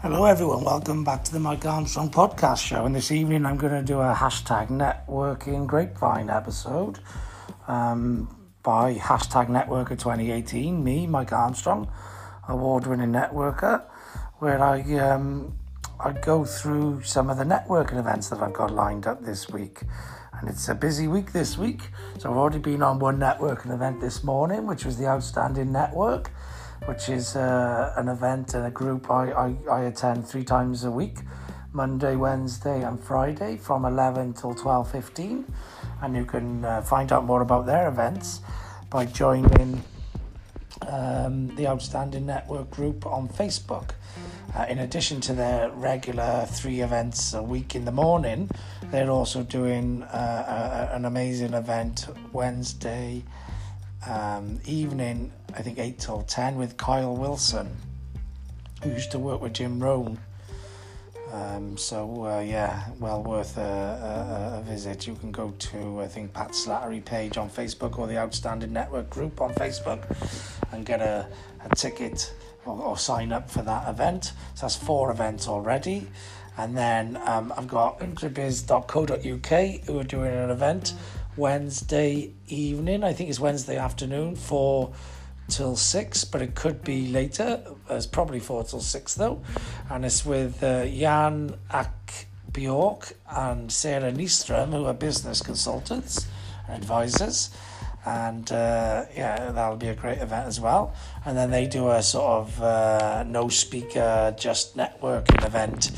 Hello, everyone. Welcome back to the Mike Armstrong podcast show. And this evening, I'm going to do a hashtag networking grapevine episode um, by hashtag networker 2018. Me, Mike Armstrong, award winning networker, where I um, I go through some of the networking events that I've got lined up this week. And it's a busy week this week. So I've already been on one networking event this morning, which was the Outstanding Network which is uh, an event and a group I, I, I attend three times a week Monday, Wednesday, and Friday from 11 till 12:15, and you can uh, find out more about their events by joining um, the Outstanding Network group on Facebook. Uh, in addition to their regular three events a week in the morning, they're also doing uh, a, an amazing event Wednesday um, evening, I think 8 till 10, with Kyle Wilson, who used to work with Jim Rohn. Um, so, uh, yeah, well worth a, a, a, visit. You can go to, I think, Pat Slattery page on Facebook or the Outstanding Network group on Facebook and get a, a ticket or, or sign up for that event. So, that's four events already. And then um, I've got intrabiz.co.uk who are doing an event Wednesday evening. I think it's Wednesday afternoon, four till six, but it could be later. It's probably four till six though, and it's with uh, Jan Akbjork and Sarah Nystrom, who are business consultants and advisors and uh, yeah, that'll be a great event as well. And then they do a sort of uh, no speaker, just networking event,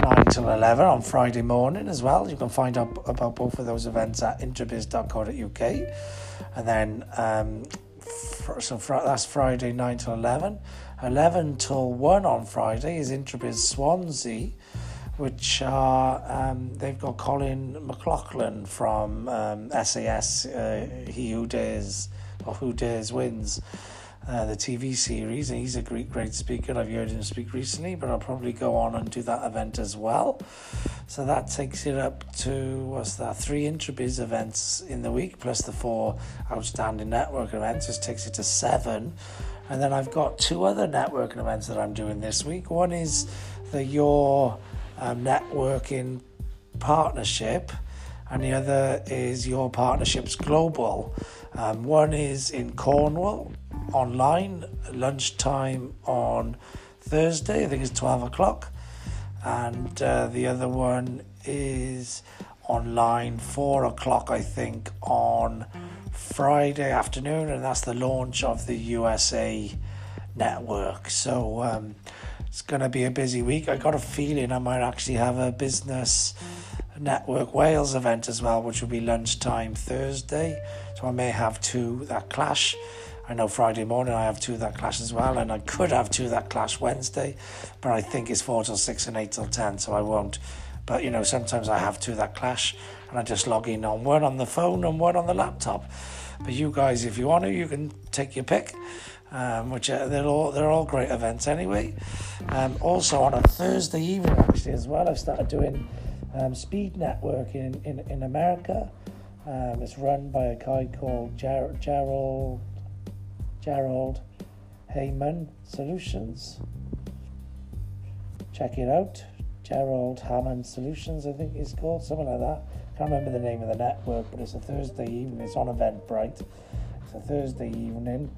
nine till eleven on Friday morning as well. You can find out about both of those events at intrabiz.co.uk, and then um, fr- so fr- that's Friday nine till eleven. 11 till 1 on Friday is Intrabiz Swansea which are um, they've got Colin Maclachlan from um, SAS, uh, He Who Dares or Who Dares Wins, uh, the TV series, and he's a great, great speaker. I've heard him speak recently, but I'll probably go on and do that event as well. So that takes it up to what's that? Three Intrabiz events in the week, plus the four outstanding network events. This takes it to seven. And then I've got two other networking events that I'm doing this week. One is the Your um, networking partnership, and the other is your partnerships global. Um, one is in Cornwall online, lunchtime on Thursday, I think it's 12 o'clock, and uh, the other one is online, 4 o'clock, I think, on Friday afternoon, and that's the launch of the USA network. So, um, it's going to be a busy week. I got a feeling I might actually have a business network Wales event as well, which will be lunchtime Thursday. So I may have two that clash. I know Friday morning I have two that clash as well, and I could have two that clash Wednesday, but I think it's four till six and eight till ten, so I won't. But you know, sometimes I have two that clash, and I just log in on one on the phone and one on the laptop. But you guys, if you want to, you can take your pick um, which are, they're all they're all great events anyway. Um, also on a Thursday evening actually as well, I've started doing um, speed network in in, in America. Um, it's run by a guy called Ger- Gerald Gerald Heyman Solutions. Check it out. Gerald Hammond Solutions, I think it's called, something like that. Can't remember the name of the network, but it's a Thursday evening. It's on Eventbrite. It's a Thursday evening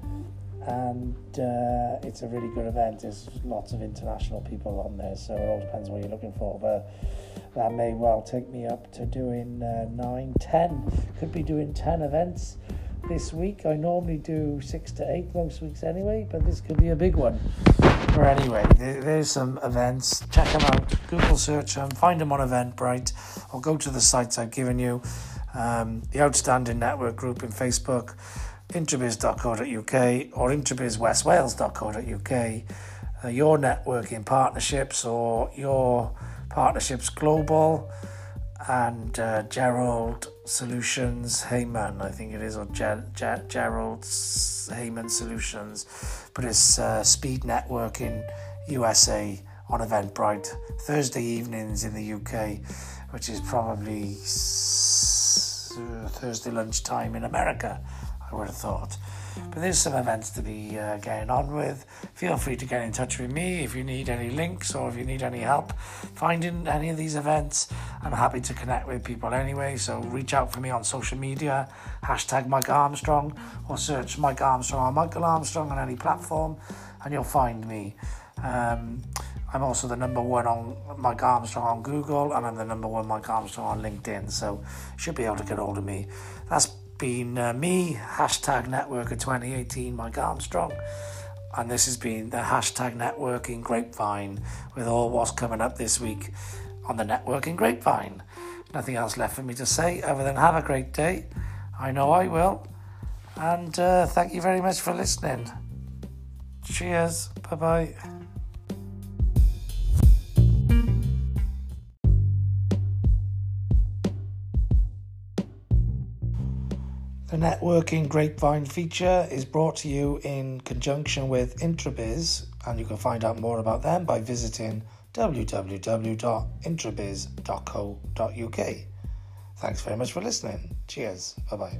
and uh, it's a really good event. There's lots of international people on there, so it all depends what you're looking for. But that may well take me up to doing uh, nine, ten. Could be doing ten events this week. I normally do six to eight most weeks anyway, but this could be a big one. But anyway, there's some events. Check them out. Google search them, find them on Eventbrite, or go to the sites I've given you. Um, the Outstanding Network group in Facebook intrabiz.co.uk or intrabizwestwales.co.uk, uh, your networking partnerships or your partnerships global, and uh, Gerald Solutions Heyman, I think it is, or Ger- Ger- Gerald Heyman Solutions, but it's uh, Speed Networking USA on Eventbrite. Thursday evenings in the UK, which is probably s- Thursday lunchtime in America. I would have thought. But there's some events to be uh, getting on with. Feel free to get in touch with me if you need any links or if you need any help finding any of these events. I'm happy to connect with people anyway, so reach out for me on social media, hashtag Mike Armstrong, or search Mike Armstrong or Michael Armstrong on any platform, and you'll find me. Um, I'm also the number one on Mike Armstrong on Google, and I'm the number one Mike Armstrong on LinkedIn. So should be able to get hold of me. That's been uh, me, hashtag Networker 2018, Mike Armstrong. And this has been the hashtag Networking Grapevine with all what's coming up this week on the Networking Grapevine. Nothing else left for me to say other than have a great day. I know I will. And uh, thank you very much for listening. Cheers. Bye bye. The Networking Grapevine feature is brought to you in conjunction with Intrabiz, and you can find out more about them by visiting www.intrabiz.co.uk. Thanks very much for listening. Cheers. Bye bye.